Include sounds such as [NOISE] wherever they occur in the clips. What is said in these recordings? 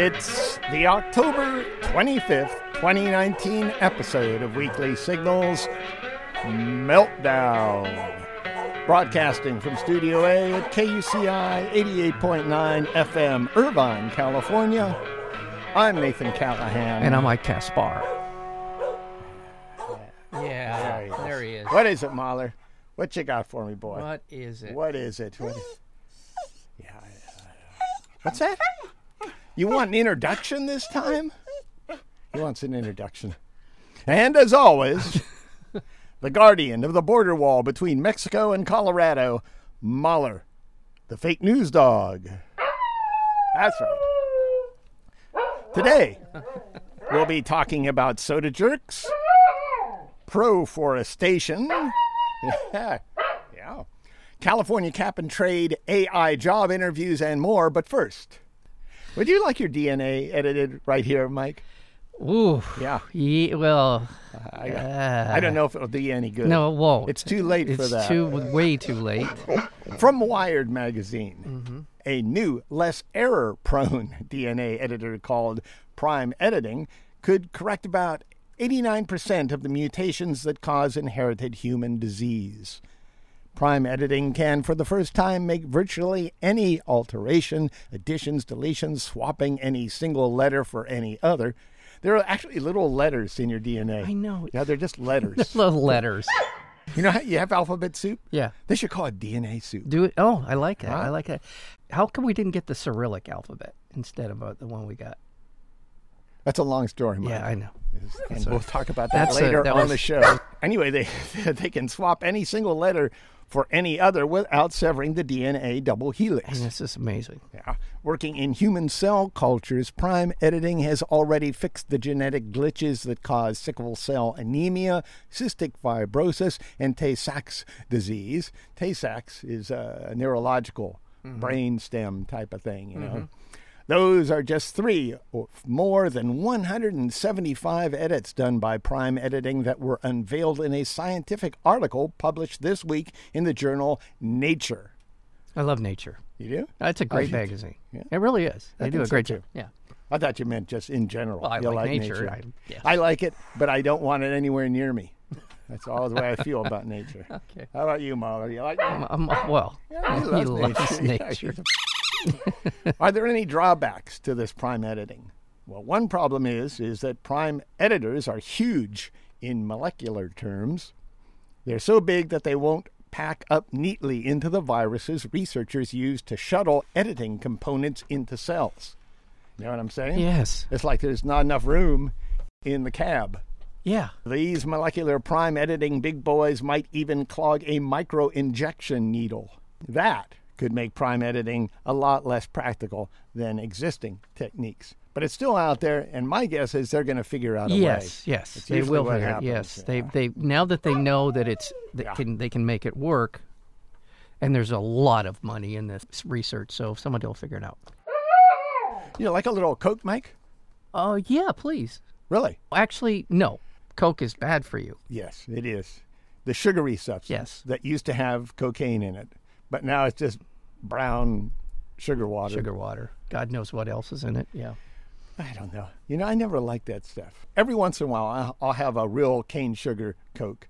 It's the October 25th, 2019 episode of Weekly Signals Meltdown. Broadcasting from Studio A at KUCI 88.9 FM, Irvine, California. I'm Nathan Callahan. And I'm Mike Caspar. There Yeah, he is. there he is. What is it, Mahler? What you got for me, boy? What is it? What is it? What is... Yeah. I- What's that? You want an introduction this time? He wants an introduction. And as always, the guardian of the border wall between Mexico and Colorado, Mahler, the fake news dog. That's right. Today, we'll be talking about soda jerks, proforestation. [LAUGHS] Yeah. Yeah. California cap and trade, AI job interviews, and more. But first, would you like your DNA edited right here, Mike? Ooh. Yeah. Ye- well, I, uh, I don't know if it'll do you any good. no, it won't. It's too late for that. It's too way too late. [LAUGHS] From Wired magazine, mm-hmm. a new, less error prone [LAUGHS] DNA editor called Prime Editing could correct about 89% of the mutations that cause inherited human disease. Prime editing can, for the first time, make virtually any alteration, additions, deletions, swapping any single letter for any other. There are actually little letters in your DNA. I know. Yeah, they're just [LAUGHS] letters. [LAUGHS] Little letters. you know how you have alphabet soup? Yeah. They should call it DNA soup. Do it. Oh, I like that. I like that. How come we didn't get the Cyrillic alphabet instead of uh, the one we got? That's a long story, Mike. Yeah, I know. and we'll talk about that that's a- later that on was- the show. Anyway, they [LAUGHS] they can swap any single letter for any other without severing the DNA double helix. And this is amazing. Yeah. Working in human cell cultures, prime editing has already fixed the genetic glitches that cause sickle cell anemia, cystic fibrosis, and Tay Sachs disease. Tay Sachs is a neurological mm-hmm. brain stem type of thing, you know. Mm-hmm. Those are just three of more than 175 edits done by Prime Editing that were unveiled in a scientific article published this week in the journal Nature. I love nature. You do? It's a great magazine. yeah. It really is. I do a great too. job. Yeah. I thought you meant just in general. Well, I You like nature. nature. I- yes. I like it, but I don't want it anywhere near me. That's all the way I feel about [LAUGHS] nature. Okay. How about you, Mahler? You like it? Um, well, Yeah, he he loves loves nature. [LAUGHS] [LAUGHS] Are there any drawbacks to this prime editing? Well, one problem is is that prime editors are huge in molecular terms. They're so big that they won't pack up neatly into the viruses researchers use to shuttle editing components into cells. You know what I'm saying? Yes. It's like there's not enough room in the cab. Yeah. These molecular prime editing big boys might even clog a micro injection needle. That could make prime editing a lot less practical than existing techniques. But it's still out there, and my guess is they're going to figure out a Yes, way. yes, It's they will. figure it. Yes, they yeah. they now that they know that it's they Yeah. can they can make it work, and there's a lot of money in this research, so somebody will figure it out. You know, like a little Coke, Mike? Oh yeah, please. Really? Actually, no, Coke is bad for you. Yes, it is. The sugary substance Yes. that used to have cocaine in it, but now it's just brown sugar water. Sugar water. God knows what else is in it. Yeah. I don't know. You know, I never liked that stuff. Every once in a while, I'll, I'll have a real cane sugar Coke,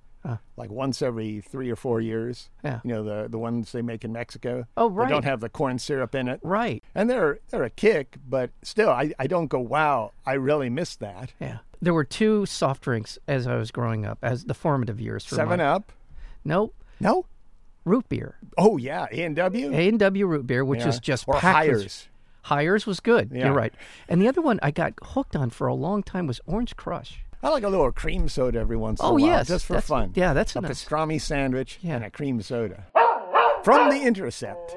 like once every three or four years. Yeah. You know, the the ones they make in Mexico. Oh, right. They don't have the corn syrup in it. Right. And they're they're a kick, but still, I, I don't go, wow, I really miss that. Yeah. There were two soft drinks as I was growing up, as the formative years for Seven my, Up? Nope. No. Root beer. Oh yeah, A and W. A and W root beer, which is just or Hires. Hires was good. Yeah. You're right. And the other one I got hooked on for a long time was Orange Crush. I like a little cream soda every once in Oh, a while, yes, just for that's- fun. yeah, that's a a nice- pastrami sandwich Yeah. and a cream soda. From the Intercept,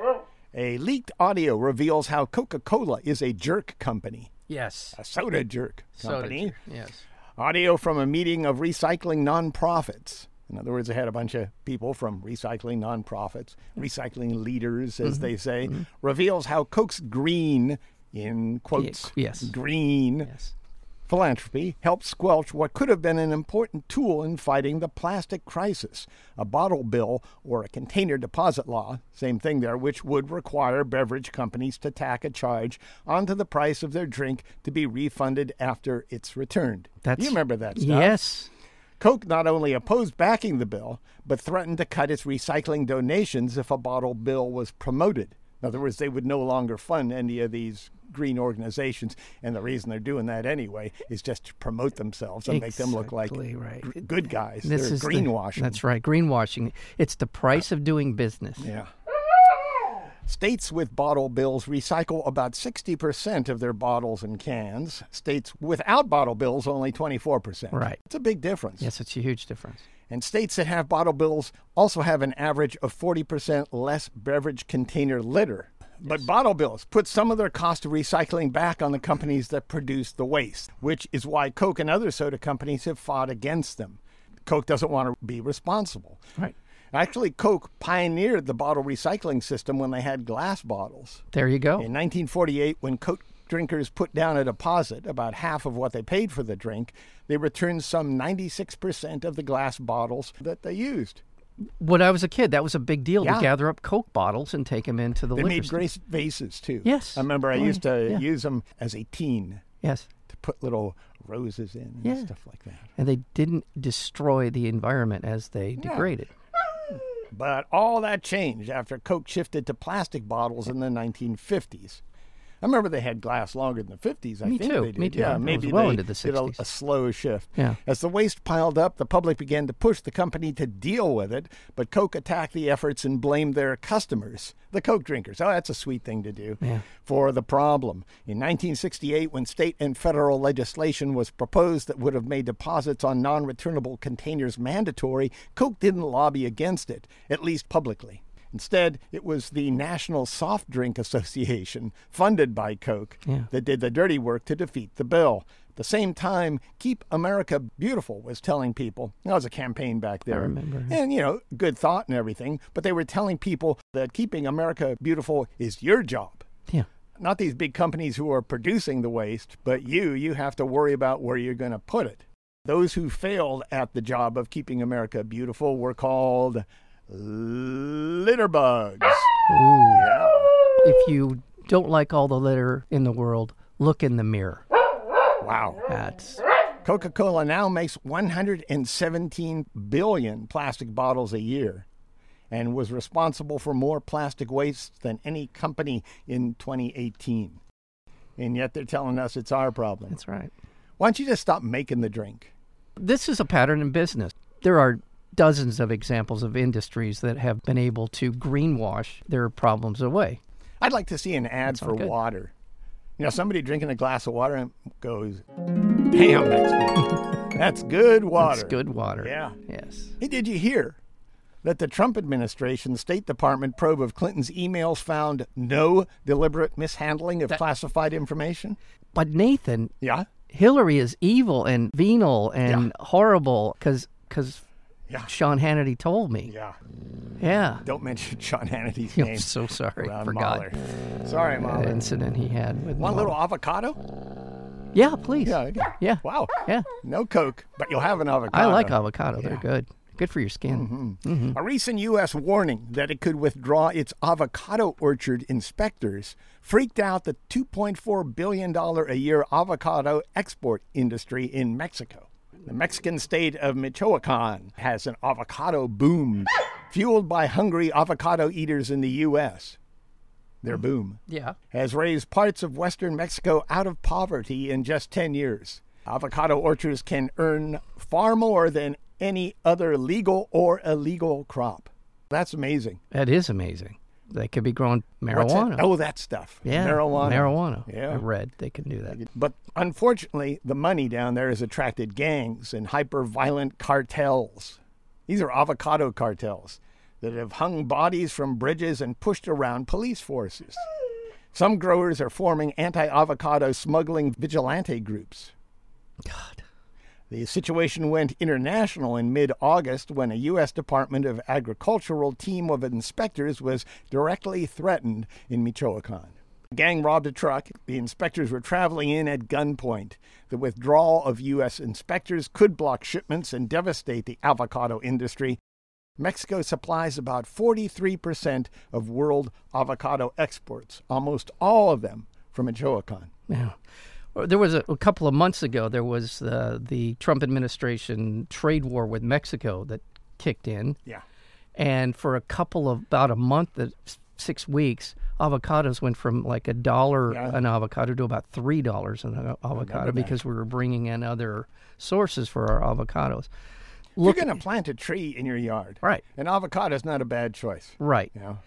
a leaked audio reveals how Coca-Cola is a jerk company, Yes. a soda jerk company. Yes. Audio from a meeting of recycling nonprofits. In other words, I had a bunch of people from recycling nonprofits, recycling leaders, as Mm-hmm. they say, reveals how Coke's green, in quotes, yes. green, Yes. philanthropy helped squelch what could have been an important tool in fighting the plastic crisis a bottle bill or a container deposit law, same thing there, which would require beverage companies to tack a charge onto the price of their drink to be refunded after it's returned. That's, you remember that stuff? Yes. Coke not only opposed backing the bill, but threatened to cut its recycling donations if a bottle bill was promoted. In other words, they would no longer fund any of these green organizations, and the reason they're doing that anyway is just to promote themselves and make them look like right. good guys. This they're is the- greenwashing. that's right. Greenwashing. It's the price of doing business. Yeah. States with bottle bills recycle about 60% of their bottles and cans. States without bottle bills, only 24%. Right. It's a big difference. Yes, it's a huge difference. And states that have bottle bills also have an average of 40% less beverage container litter. But bottle bills put some of their cost of recycling back on the companies that produce the waste, which is why Coke and other soda companies have fought against them. Coke doesn't want to be responsible. Right. Actually, Coke pioneered the bottle recycling system when they had glass bottles. There you go. In 1948, when Coke drinkers put down a deposit, about half of what they paid for the drink, they returned some 96% of the glass bottles that they used. When I was a kid, that was a big deal Yeah. to gather up Coke bottles and take them into the They made great vases too. Yes. I remember I Oh, used to yeah. use them as a teen Yes. to put little roses in and Yeah. stuff like that. And they didn't destroy the environment as they degraded. But all that changed after Coke shifted to plastic bottles in the 1950s. I remember they had glass longer than the 50s. I Me think too. they did. Me too. Yeah, maybe well they into the did a, 60s. a slow shift. Yeah. As the waste piled up, the public began to push the company to deal with it, but Coke attacked the efforts and blamed their customers, the Coke drinkers. Oh, that's a sweet thing to do. Yeah. For the problem. In 1968, when state and federal legislation was proposed that would have made deposits on non returnable containers mandatory, Coke didn't lobby against it, at least publicly. Instead, it was the National Soft Drink Association, funded by Coke, Yeah. that did the dirty work to defeat the bill. At the same time, Keep America Beautiful was telling people, that was a campaign back there. remember. And, you know, good thought and everything, but they were telling people that keeping America beautiful is your job. Yeah. Not these big companies who are producing the waste, but you, you have to worry about where you're going to put it. Those who failed at the job of keeping America beautiful were called litter bugs. Ooh. Yeah. If you don't like all the litter in the world, look in the mirror. Wow. That's Coca Cola now makes 117 billion plastic bottles a year and was responsible for more plastic waste than any company in 2018. And yet they're telling us it's our problem. that's right. Why don't you just stop making the drink? This is a pattern in business. There are dozens of examples of industries that have been able to greenwash their problems away. I'd like to see an ad for good. water. You know, somebody drinking a glass of water and goes, Damn, that's good. [LAUGHS] that's good water. It's good water. Yeah. Yes. Hey, did you hear that the Trump administration State Department probe of Clinton's emails found no deliberate mishandling of classified information? But Nathan, Yeah. Hillary is evil and venal and horrible because because Yeah. Sean Hannity told me. Yeah. Yeah. Don't mention [LAUGHS] Sean Hannity's name. I'm so sorry. around Forgot Mahler. Sorry, the Mahler. incident he had with Want a Mahler. little avocado? Yeah, please. Yeah. Yeah. Wow. Yeah. No Coke, but you'll have an avocado. I like avocado. They're good. Good for your skin. Mm-hmm. Mm-hmm. A recent U.S. warning that it could withdraw its avocado orchard inspectors freaked out the $2.4 billion a year avocado export industry in Mexico. The Mexican state of Michoacan has an avocado boom fueled by hungry avocado eaters in the U.S. Their boom Yeah. has raised parts of western Mexico out of poverty in just 10 years. Avocado orchards can earn far more than any other legal or illegal crop. That's amazing. That is amazing. They could be growing that? marijuana. Oh, that stuff. yeah. Marijuana. Marijuana. Yeah. I read they can do that. But unfortunately, the money down there has attracted gangs and hyper violent cartels. These are avocado cartels that have hung bodies from bridges and pushed around police forces. Some growers are forming anti avocado smuggling vigilante groups. God. The situation went international in mid August when a U.S. Department of Agricultural team of inspectors was directly threatened in Michoacan. A Gang robbed a truck. The inspectors were traveling in at gunpoint. The withdrawal of U.S. inspectors could block shipments and devastate the avocado industry. Mexico supplies about 43% of world avocado exports, almost all of them from Michoacan. Yeah. There was a, a couple of months ago, there was uh, the Trump administration trade war with Mexico that kicked in. Yeah. And for a couple of about a month, six weeks, avocados went from like a dollar Yeah. an avocado to about three dollars an avocado because we were bringing in other sources for our avocados. Look, You're going to plant a tree in your yard. right, An avocado is not a bad choice. right. You know?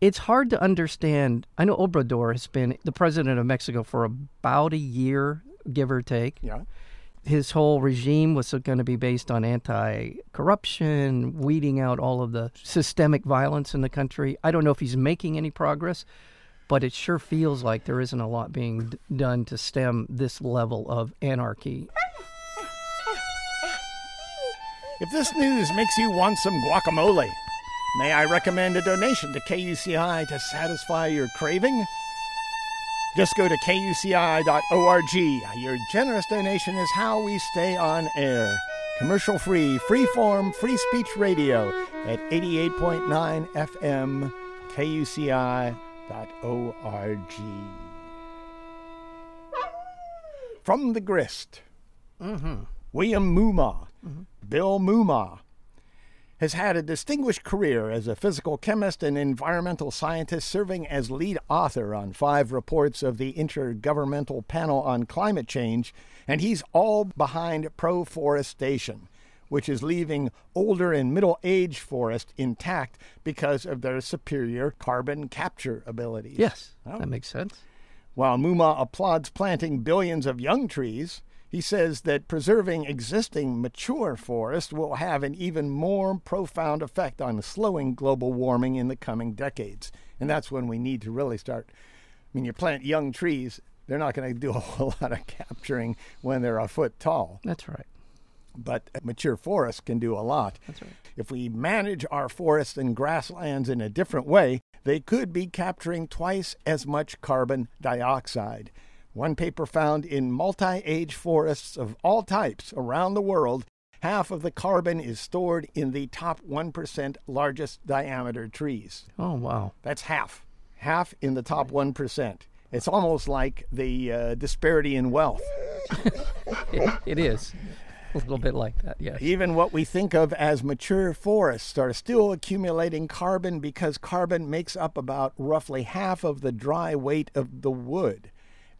It's hard to understand. I know Obrador has been the president of Mexico for about a year, give or take. Yeah. his whole regime was going to be based on anti-corruption, weeding out all of the systemic violence in the country. I don't know if he's making any progress, but it sure feels like there isn't a lot being d- done to stem this level of anarchy. If this news makes you want some guacamole, may I recommend a donation to KUCI to satisfy your craving? Just go to kuci.org. Your generous donation is how we stay on air. Commercial free, free form, free speech radio at 88.9 FM, kuci.org. From the grist, mm-hmm. William Moomaw, mm-hmm. Bill Moomaw, has had a distinguished career as a physical chemist and environmental scientist, serving as lead author on five reports of the Intergovernmental Panel on Climate Change, and he's all behind Proforestation, which is leaving older and middle aged forest intact because of their superior carbon capture abilities. Yes, Oh. that makes sense. While Moomaw applauds planting billions of young trees, he says that preserving existing mature forest will have an even more profound effect on slowing global warming in the coming decades. And that's when we need to really start. I mean, you plant young trees, they're not going to do a [LAUGHS] whole lot of capturing when they're a foot tall, That's right. but mature forests can do a lot. That's right. If we manage our forests and grasslands in a different way, they could be capturing twice as much carbon dioxide. One paper found in multi age forests of all types around the world, half of the carbon is stored in the top 1% largest diameter trees. Oh wow. That's half. Half in the top 1%. It's almost like the uh, disparity in wealth. [LAUGHS] It, it is a little bit like that. Yes. Even what we think of as mature forests are still accumulating carbon because carbon makes up about roughly half of the dry weight of the wood.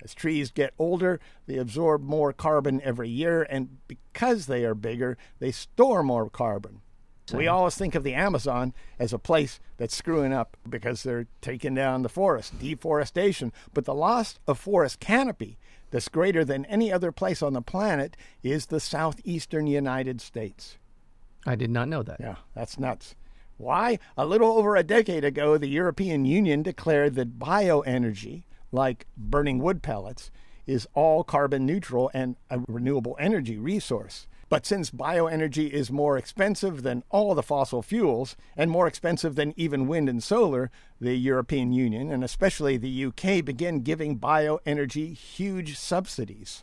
As trees get older, they absorb more carbon every year, and because they are bigger, they store more carbon. We always think of the Amazon as a place that's screwing up because they're taking down the forest, deforestation. But the loss of forest canopy that's greater than any other place on the planet is the southeastern United States. I did not know that. Yeah, that's nuts. Why? A little over a decade ago, the European Union declared that bioenergy, like burning wood pellets, is all carbon neutral and a renewable energy resource. But since bioenergy is more expensive than all the fossil fuels and more expensive than even wind and solar, the European Union and especially the UK began giving bioenergy huge subsidies.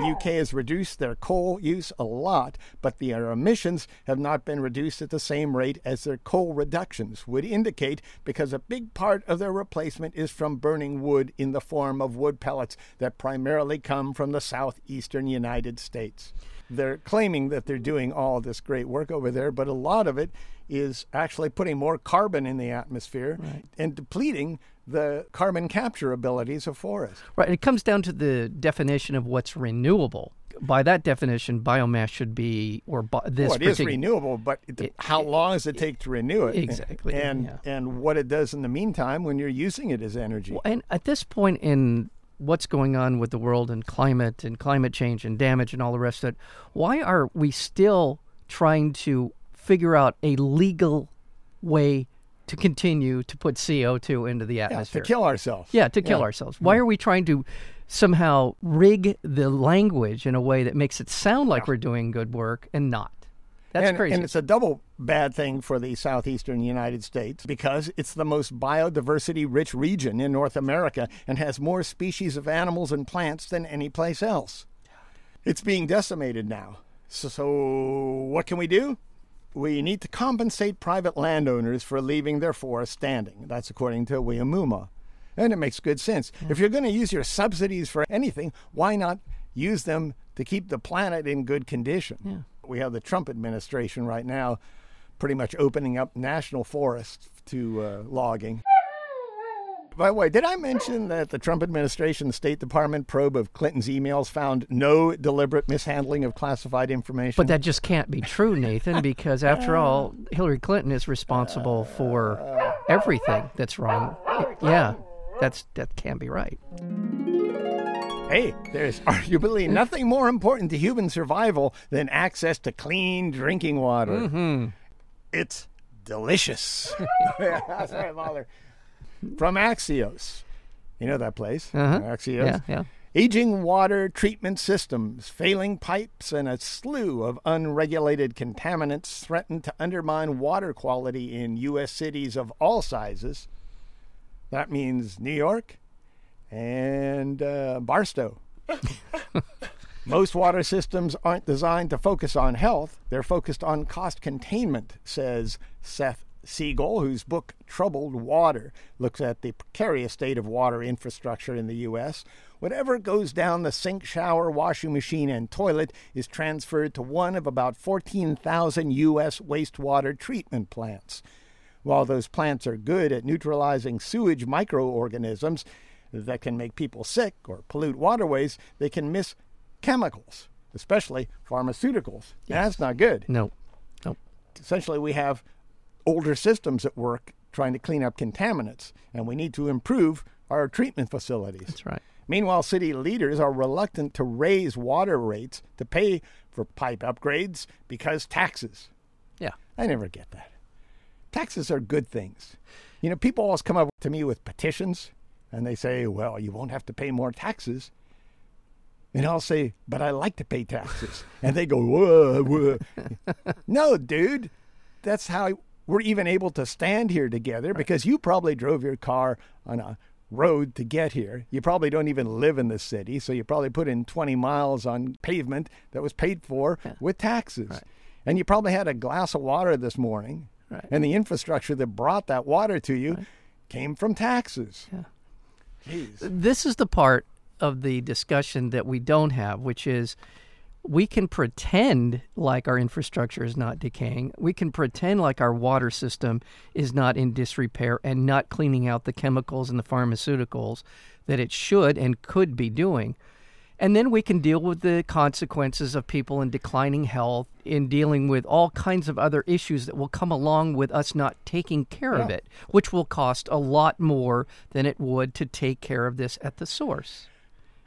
The UK has reduced their coal use a lot, but their emissions have not been reduced at the same rate as their coal reductions would indicate because a big part of their replacement is from burning wood in the form of wood pellets that primarily come from the southeastern United States. They're claiming that they're doing all this great work over there, but a lot of it is actually putting more carbon in the atmosphere and depleting the carbon capture abilities of forests. Right. It comes down to the definition of what's renewable. By that definition, biomass should be, or bi- this well, it is renewable, but it, It- how long does it take to renew it? Exactly, and yeah. and what it does in the meantime when you're using it as energy. Well, and at this point in what's going on with the world and climate and climate change and damage and all the rest of it, why are we still trying to figure out a legal way to continue to put CO2 into the Yeah, atmosphere? to kill ourselves. Yeah, to kill Yeah. ourselves. Why mm. are we trying to somehow rig the language in a way that makes it sound like we're doing good work and not? That's and, crazy. And it's a double bad thing for the southeastern United States because it's the most biodiversity rich region in North America and has more species of animals and plants than any place else. It's being decimated now. So, so what can we do? We need to compensate private landowners for leaving their forests standing. That's according to William Moomaw. And it makes good sense. If you're going to use your subsidies for anything, why not use them to keep the planet in good condition? Yeah. We have the Trump administration right now pretty much opening up national forests to uh, logging. By the way, did I mention that the Trump administration State Department probe of Clinton's emails found no deliberate mishandling of classified information? But that just can't be true, Nathan, [LAUGHS] because after all, Hillary Clinton is responsible for everything that's wrong. Yeah, that's that can't be right. Hey, there's arguably nothing more important to human survival than access to clean drinking water. Mm-hmm. It's delicious. That's right, Mahler. From Axios. You know that place? Uh-huh. Axios. Yeah, yeah. Aging water treatment systems, failing pipes, and a slew of unregulated contaminants threaten to undermine water quality in U.S. cities of all sizes. That means New York and uh, Barstow. [LAUGHS] Most water systems aren't designed to focus on health, they're focused on cost containment, says Seth Siegel, whose book Troubled Water looks at the precarious state of water infrastructure in the U.S. Whatever goes down the sink, shower, washing machine, and toilet is transferred to one of about 14,000 U.S. wastewater treatment plants. While those plants are good at neutralizing sewage microorganisms that can make people sick or pollute waterways, they can miss chemicals, especially pharmaceuticals. And That's not good. No, no. Essentially, we have older systems at work trying to clean up contaminants, and we need to improve our treatment facilities. That's right. Meanwhile, city leaders are reluctant to raise water rates to pay for pipe upgrades because taxes. Yeah. I never get that. Taxes are good things. You know, people always come up to me with petitions and they say, well, you won't have to pay more taxes. And I'll say, but I like to pay taxes. and they go, whoa, whoa. [LAUGHS] no, dude, that's how we're even able to stand here together because you probably drove your car on a road to get here. You probably don't even live in the city, so you probably put in 20 miles on pavement that was paid for Yeah. with taxes. Right. And you probably had a glass of water this morning. Right. And the infrastructure that brought that water to you came from taxes. Yeah. Jeez. This is the part of the discussion that we don't have, which is we can pretend like our infrastructure is not decaying. We can pretend like our water system is not in disrepair and not cleaning out the chemicals and the pharmaceuticals that it should and could be doing. And then we can deal with the consequences of people in declining health, in dealing with all kinds of other issues that will come along with us not taking care of it, which will cost a lot more than it would to take care of this at the source. [SIGHS]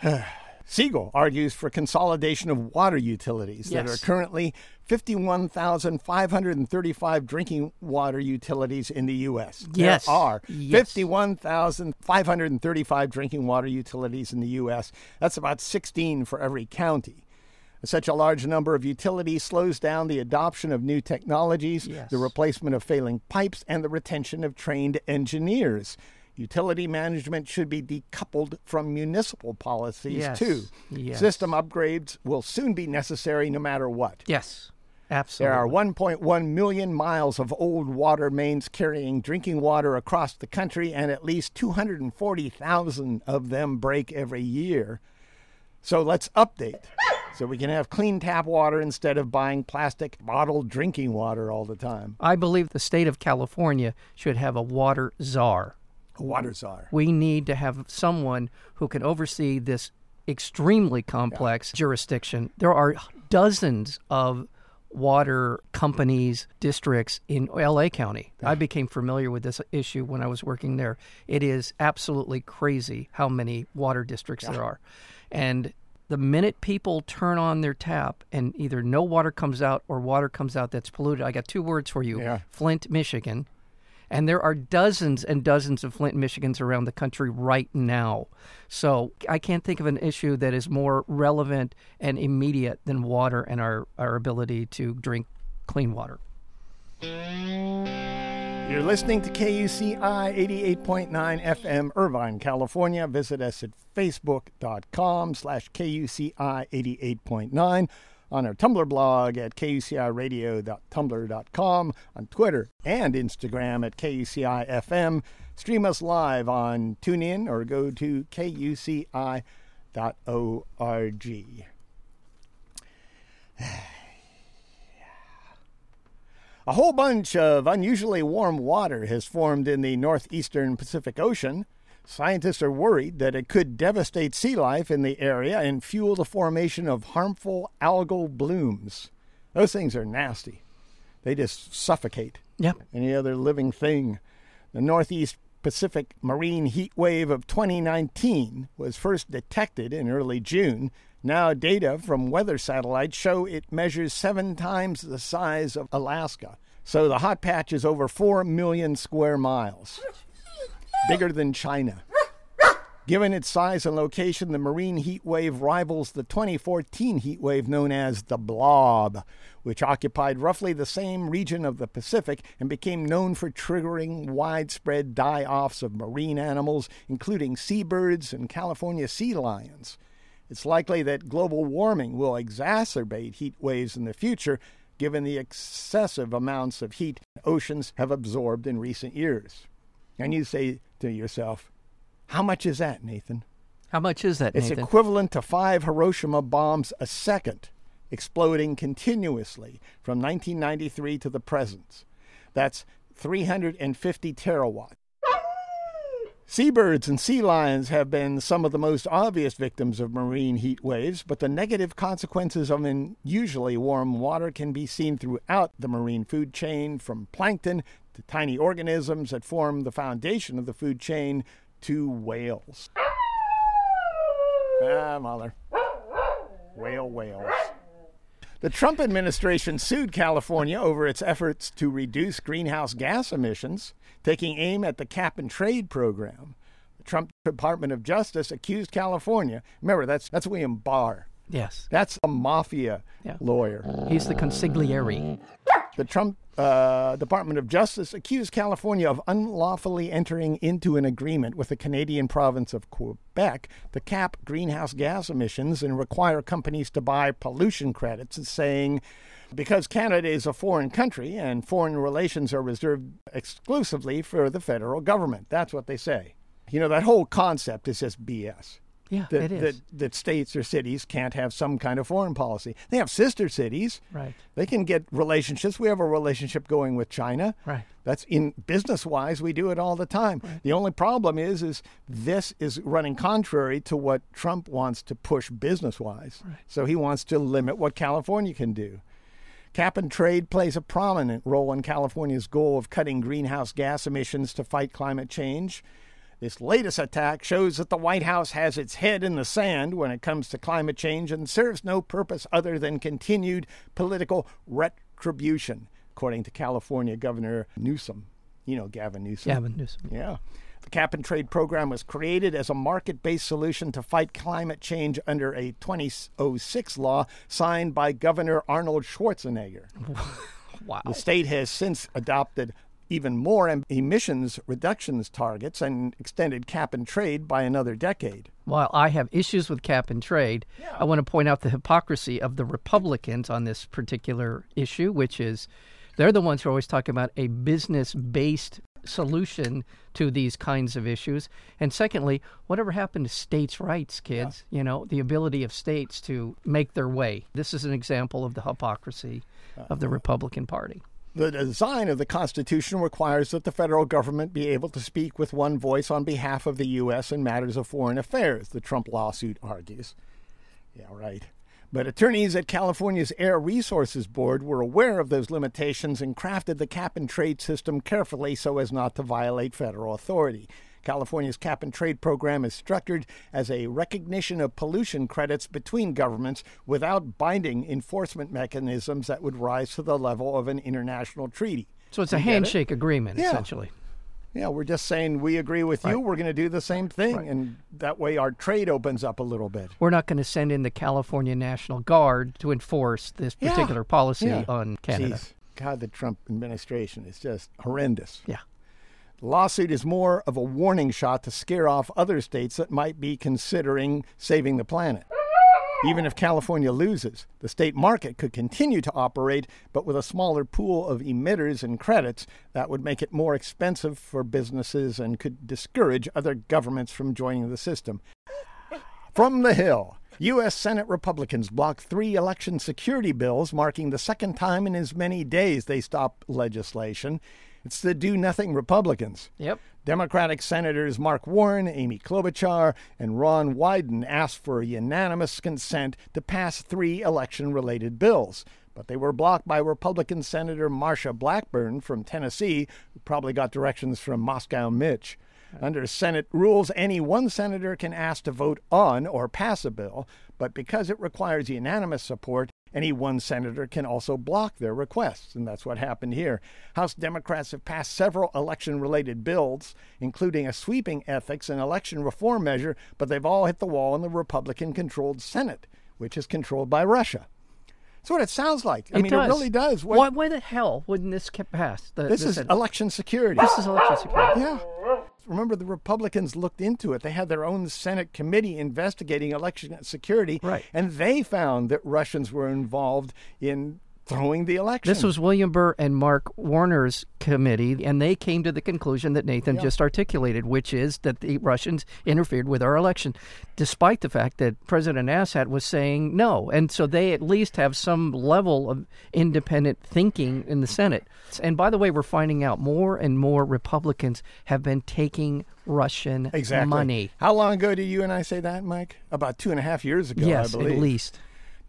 [SIGHS] Siegel argues for consolidation of water utilities that Yes. are currently 51,535 drinking water utilities in the U.S. Yes. There are Yes. 51,535 drinking water utilities in the U.S. That's about 16 for every county. Such a large number of utilities slows down the adoption of new technologies, Yes. the replacement of failing pipes, and the retention of trained engineers. Utility management should be decoupled from municipal policies, Yes. too. Yes. System upgrades will soon be necessary no matter what. Yes, Absolutely. There are 1.1 million miles of old water mains carrying drinking water across the country, and at least 240,000 of them break every year. So let's update so we can have clean tap water instead of buying plastic bottled drinking water all the time. I believe the state of California should have a water czar. A water czar. We need to have someone who can oversee this extremely complex jurisdiction. There are dozens of water companies, districts in LA County. I became familiar with this issue when I was working there. It is absolutely crazy how many water districts there are. And the minute people turn on their tap and either no water comes out or water comes out that's polluted, I got two words for you Yeah. Flint, Michigan. And there are dozens and dozens of Flint, Michigans around the country right now. So I can't think of an issue that is more relevant and immediate than water and our, our ability to drink clean water. You're listening to KUCI 88.9 FM, Irvine, California. Visit us at facebook.com slash KUCI 88.9, on our Tumblr blog at kuciradio.tumblr.com, on Twitter and Instagram at KUCI FM. Stream us live on TuneIn or go to kuci.org. [SIGHS] A whole bunch of unusually warm water has formed in the northeastern Pacific Ocean. Scientists are worried that it could devastate sea life in the area and fuel the formation of harmful algal blooms. Those things are nasty. They just suffocate Yep. any other living thing. The Northeast Pacific marine heat wave of 2019 was first detected in early June. Now, data from weather satellites show it measures seven times the size of Alaska. So the hot patch is over 4 million square miles, bigger than China. Given its size and location, the marine heat wave rivals the 2014 heat wave known as the Blob, which occupied roughly the same region of the Pacific and became known for triggering widespread die offs of marine animals, including seabirds and California sea lions. It's likely that global warming will exacerbate heat waves in the future, given the excessive amounts of heat oceans have absorbed in recent years. And you say to yourself, how much is that, Nathan? How much is that, It's Nathan? equivalent to five Hiroshima bombs a second, exploding continuously from 1993 to the present. That's 350 terawatts. Seabirds and sea lions have been some of the most obvious victims of marine heat waves, but the negative consequences of unusually warm water can be seen throughout the marine food chain, from plankton to tiny organisms that form the foundation of the food chain to whales. Ah, mother. Whale whales. The Trump administration sued California over its efforts to reduce greenhouse gas emissions, taking aim at the cap and trade program. The Trump Department of Justice accused California. Remember, that's that's William Barr. yes. That's a mafia Yeah. lawyer. He's the consigliere. The Trump uh, Department of Justice accused California of unlawfully entering into an agreement with the Canadian province of Quebec to cap greenhouse gas emissions and require companies to buy pollution credits, saying, because Canada is a foreign country and foreign relations are reserved exclusively for the federal government. That's what they say. You know, that whole concept is just BS Yeah, that, it is. that that states or cities can't have some kind of foreign policy. They have sister cities. Right. They can get relationships. We have a relationship going with China. Right. That's in business wise, we do it all the time. The only problem is is this is running contrary to what Trump wants to push business wise. So he wants to limit what California can do. Cap and trade plays a prominent role in California's goal of cutting greenhouse gas emissions to fight climate change. This latest attack shows that the White House has its head in the sand when it comes to climate change and serves no purpose other than continued political retribution, according to California Governor Newsom. You know Gavin Newsom. Gavin Newsom. Yeah. The cap and trade program was created as a market based solution to fight climate change under a 2006 law signed by Governor Arnold Schwarzenegger. [LAUGHS] Wow. The state has since adopted even more emissions reductions targets and extended cap and trade by another decade. While I have issues with cap and trade, I want to point out the hypocrisy of the Republicans on this particular issue, which is they're the ones who are always talking about a business based solution to these kinds of issues. And secondly, whatever happened to states' rights, kids? You know, the ability of states to make their way. This is an example of the hypocrisy of the Republican Party. The design of the Constitution requires that the federal government be able to speak with one voice on behalf of the U.S. in matters of foreign affairs, the Trump lawsuit argues. Yeah, right. But attorneys at California's Air Resources Board were aware of those limitations and crafted the cap and trade system carefully so as not to violate federal authority. California's cap and trade program is structured as a recognition of pollution credits between governments without binding enforcement mechanisms that would rise to the level of an international treaty. So it's a You it? handshake agreement, Yeah. essentially. Yeah, we're just saying we agree with you. We're going to do the same thing, and that way our trade opens up a little bit. We're not going to send in the California National Guard to enforce this Yeah. particular policy Yeah. on Canada. Jeez. God, the Trump administration is just horrendous. Yeah. The lawsuit is more of a warning shot to scare off other states that might be considering saving the planet. Even if California loses, the state market could continue to operate, but with a smaller pool of emitters and credits, that would make it more expensive for businesses and could discourage other governments from joining the system. From the Hill. U.S. Senate Republicans blocked three election security bills, marking the second time in as many days they stopped legislation. It's the do nothing Republicans. Yep. Democratic Senators Mark Warner, Amy Klobuchar, and Ron Wyden asked for unanimous consent to pass three election related bills. But they were blocked by Republican Senator Marsha Blackburn from Tennessee, who probably got directions from Moscow Mitch. Under Senate rules, any one senator can ask to vote on or pass a bill, but because it requires unanimous support, any one senator can also block their requests, and that's what happened here. House Democrats have passed several election related bills, including a sweeping ethics and election reform measure, but they've all hit the wall in the Republican controlled Senate, which is controlled by Russia. That's what it sounds like. I It mean, does. it really does. What- Why, why the hell wouldn't this get passed? The- this the is Senate? election security. this is election security. Yeah. Remember, the Republicans looked into it. They had their own Senate committee investigating election security, Right. and they found that Russians were involved in throwing the election. This was William Burr and Mark Warner's committee, and they came to the conclusion that Nathan just articulated, which is that the Russians interfered with our election, despite the fact that President Assad was saying no. And so they at least have some level of independent thinking in the Senate. And by the way, we're finding out more and more Republicans have been taking Russian exactly money. How long ago did you and I say that, Mike? About two and a half years ago, yes, I believe. at least.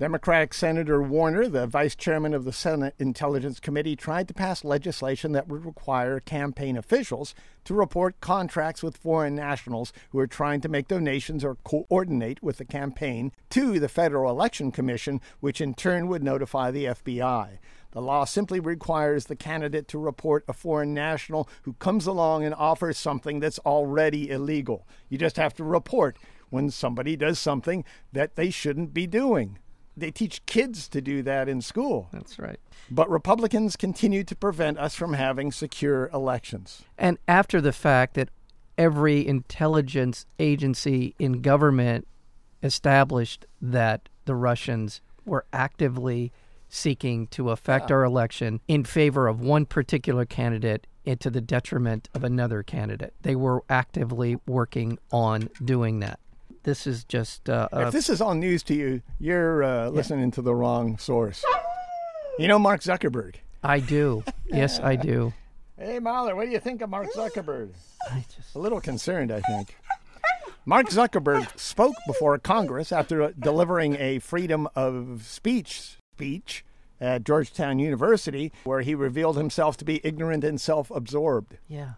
Democratic Senator Warner, the vice chairman of the Senate Intelligence Committee, tried to pass legislation that would require campaign officials to report contracts with foreign nationals who are trying to make donations or coordinate with the campaign to the Federal Election Commission, which in turn would notify the FBI. The law simply requires the candidate to report a foreign national who comes along and offers something that's already illegal. You just have to report when somebody does something that they shouldn't be doing. They teach kids to do that in school. That's right. But Republicans continue to prevent us from having secure elections. And after the fact that every intelligence agency in government established that the Russians were actively seeking to affect our election in favor of one particular candidate and to the detriment of another candidate. They were actively working on doing that. This is just uh, if uh, this is all news to you, you're uh, listening to the wrong source. You know Mark Zuckerberg. I do. [LAUGHS] Yes, I do. Hey, Mahler, what do you think of Mark Zuckerberg? I just A little concerned, I think. Mark Zuckerberg spoke before Congress after delivering a freedom of speech speech at Georgetown University, where he revealed himself to be ignorant and self absorbed. yeah.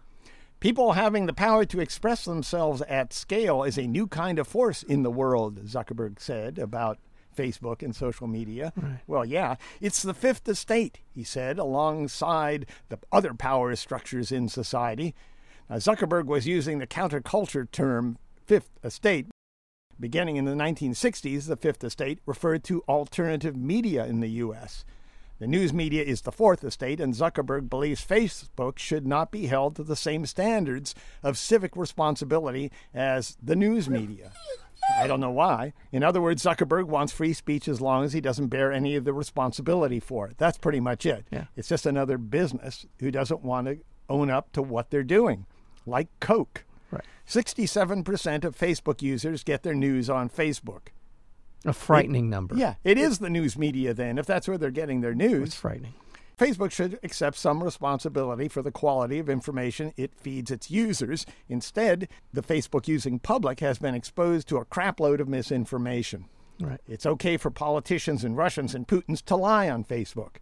People having the power to express themselves at scale is a new kind of force in the world, Zuckerberg said about Facebook and social media. Well, yeah, it's the fifth estate, he said, alongside the other power structures in society. Now, Zuckerberg was using the counterculture term fifth estate. Beginning in the 1960s, the fifth estate referred to alternative media in the U.S. The news media is the fourth estate, and Zuckerberg believes Facebook should not be held to the same standards of civic responsibility as the news media. I don't know why. In other words, Zuckerberg wants free speech as long as he doesn't bear any of the responsibility for it. That's pretty much it. Yeah. It's just another business who doesn't want to own up to what they're doing, like Coke. Right. 67% of Facebook users get their news on Facebook. A frightening number. Yeah, it is the news media then, if that's where they're getting their news. It's frightening. Facebook should accept some responsibility for the quality of information it feeds its users. Instead, the Facebook using public has been exposed to a crapload of misinformation. Right. It's okay for politicians and Russians and Putin's to lie on Facebook.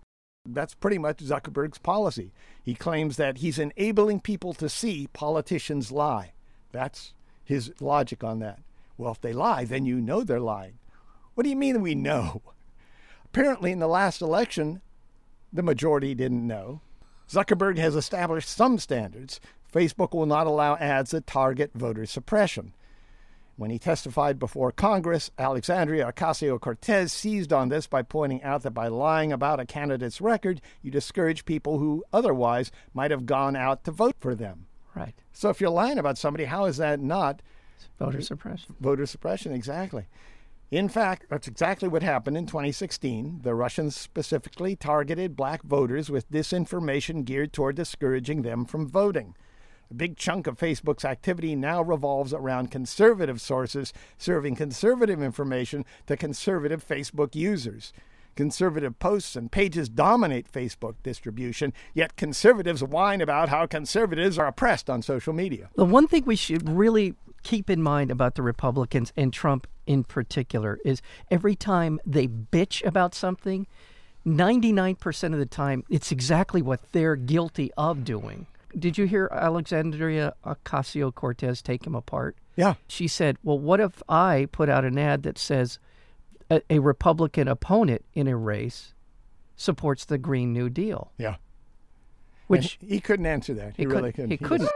That's pretty much Zuckerberg's policy. He claims that he's enabling people to see politicians lie. That's his logic on that. Well, if they lie, then you know they're lying. What do you mean we know? Apparently, in the last election, the majority didn't know. Zuckerberg has established some standards. Facebook will not allow ads that target voter suppression. When he testified before Congress, Alexandria Ocasio Cortez seized on this by pointing out that by lying about a candidate's record, you discourage people who otherwise might have gone out to vote for them. Right. So if you're lying about somebody, how is that not Voter suppression. voter suppression? Exactly. In fact, that's exactly what happened in 2016. The Russians specifically targeted black voters with disinformation geared toward discouraging them from voting. A big chunk of Facebook's activity now revolves around conservative sources serving conservative information to conservative Facebook users. Conservative posts and pages dominate Facebook distribution, yet conservatives whine about how conservatives are oppressed on social media. The one thing we should really keep in mind about the Republicans and Trump in particular is every time they bitch about something, 99% of the time, it's exactly what they're guilty of doing. Did you hear Alexandria Ocasio Cortez take him apart? Yeah. She said, Well, what if I put out an ad that says a, a Republican opponent in a race supports the Green New Deal? Yeah. Which And he couldn't answer that. He, he, really could, couldn't. he couldn't.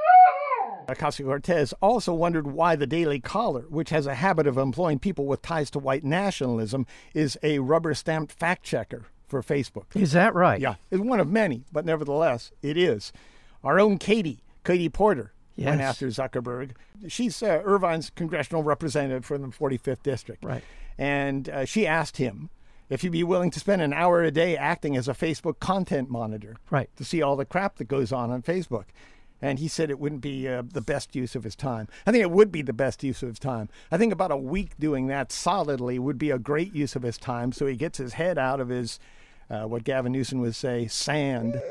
Ocasio Cortez also wondered why the Daily Caller, which has a habit of employing people with ties to white nationalism, is a rubber stamped fact checker for Facebook. Is that right? Yeah, it's one of many, but nevertheless, it is. Our own Katie, Katie Porter, went after Zuckerberg. She's uh, Irvine's congressional representative from the 45th district. Right. And uh, she asked him if he'd be willing to spend an hour a day acting as a Facebook content monitor Right. to see all the crap that goes on on Facebook. And he said it wouldn't be uh, the best use of his time. I think it would be the best use of his time. I think about a week doing that solidly would be a great use of his time so he gets his head out of his, uh, what Gavin Newsom would say, sand.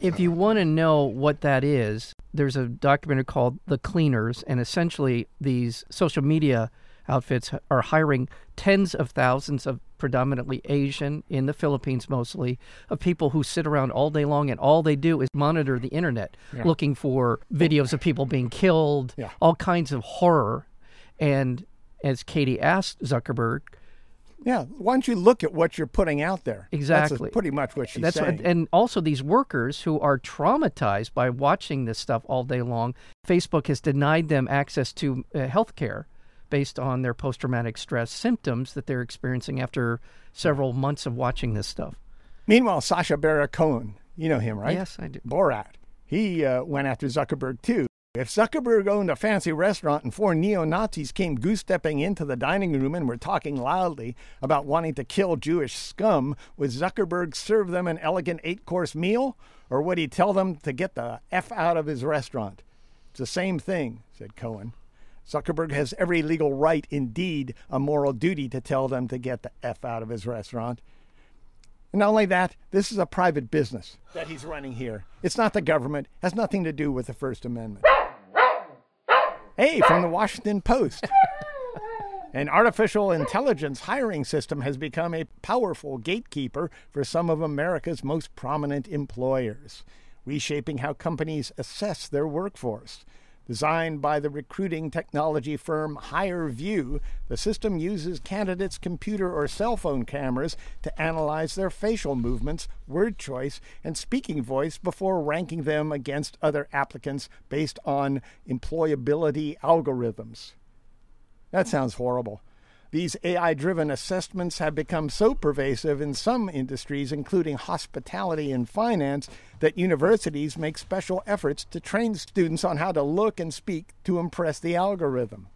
if you want to know what that is, there's a documentary called The Cleaners, and essentially these social media outfits are hiring tens of thousands of predominantly Asian, in the Philippines mostly, of people who sit around all day long and all they do is monitor the internet, looking for videos of people being killed, Yeah. all kinds of horror. And as Katie asked Zuckerberg, Yeah, why don't you look at what you're putting out there? That's Exactly. pretty much what she's That's saying. what, and also these workers who are traumatized by watching this stuff all day long. Facebook has denied them access to uh, health care based on their post traumatic stress symptoms that they're experiencing after several months of watching this stuff. Meanwhile, Sacha Baron Cohen, you know him, right? Yes, I do. Borat. He uh, went after Zuckerberg too. If Zuckerberg owned a fancy restaurant and four neo Nazis came goose stepping into the dining room and were talking loudly about wanting to kill Jewish scum, would Zuckerberg serve them an elegant eight course meal? Or would he tell them to get the F out of his restaurant? It's the same thing, said Cohen. Zuckerberg has every legal right, indeed, a moral duty to tell them to get the F out of his restaurant. And not only that, this is a private business that he's running here. It's not the government, has nothing to do with the First Amendment. Hey, from the Washington Post. An artificial intelligence hiring system has become a powerful gatekeeper for some of America's most prominent employers, reshaping how companies assess their workforce. Designed by the recruiting technology firm HireVue, the system uses candidates' computer or cell phone cameras to analyze their facial movements, word choice, and speaking voice before ranking them against other applicants based on employability algorithms. That sounds horrible. These AI driven assessments have become so pervasive in some industries, including hospitality and finance, that universities make special efforts to train students on how to look and speak to impress the algorithm.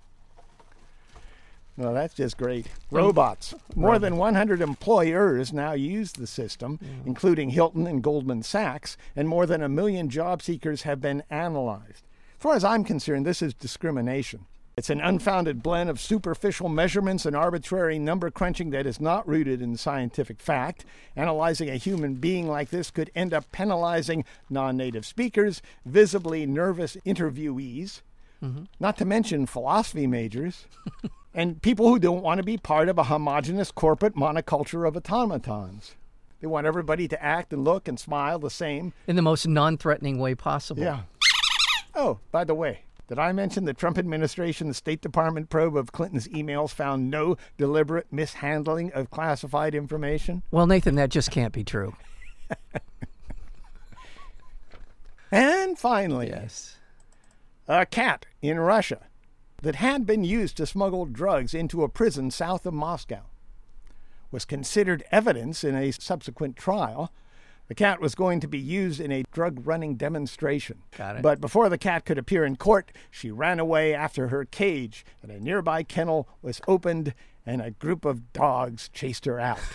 Well, that's just great. Robots. More than 100 employers now use the system, mm-hmm. including Hilton and Goldman Sachs, and more than a million job seekers have been analyzed. As far as I'm concerned, this is discrimination. It's an unfounded blend of superficial measurements and arbitrary number crunching that is not rooted in scientific fact. Analyzing a human being like this could end up penalizing non native speakers, visibly nervous interviewees, mm-hmm. not to mention philosophy majors, [LAUGHS] and people who don't want to be part of a homogenous corporate monoculture of automatons. They want everybody to act and look and smile the same. In the most non threatening way possible. Yeah. Oh, by the way, did I mention the Trump administration's State Department probe of Clinton's emails found no deliberate mishandling of classified information? Well, Nathan, that just can't be true. [LAUGHS] And finally, Yes. a cat in Russia that had been used to smuggle drugs into a prison south of Moscow. Was considered evidence in a subsequent trial. The cat was going to be used in a drug running demonstration. Got it. But before the cat could appear in court, she ran away after her cage, and a nearby kennel was opened, and a group of dogs chased her out. [LAUGHS]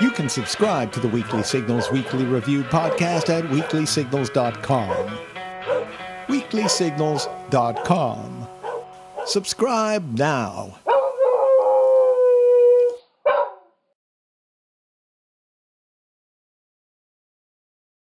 You can subscribe to the Weekly Signals Weekly Review podcast at weeklysignals.com. Weeklysignals.com. Subscribe now.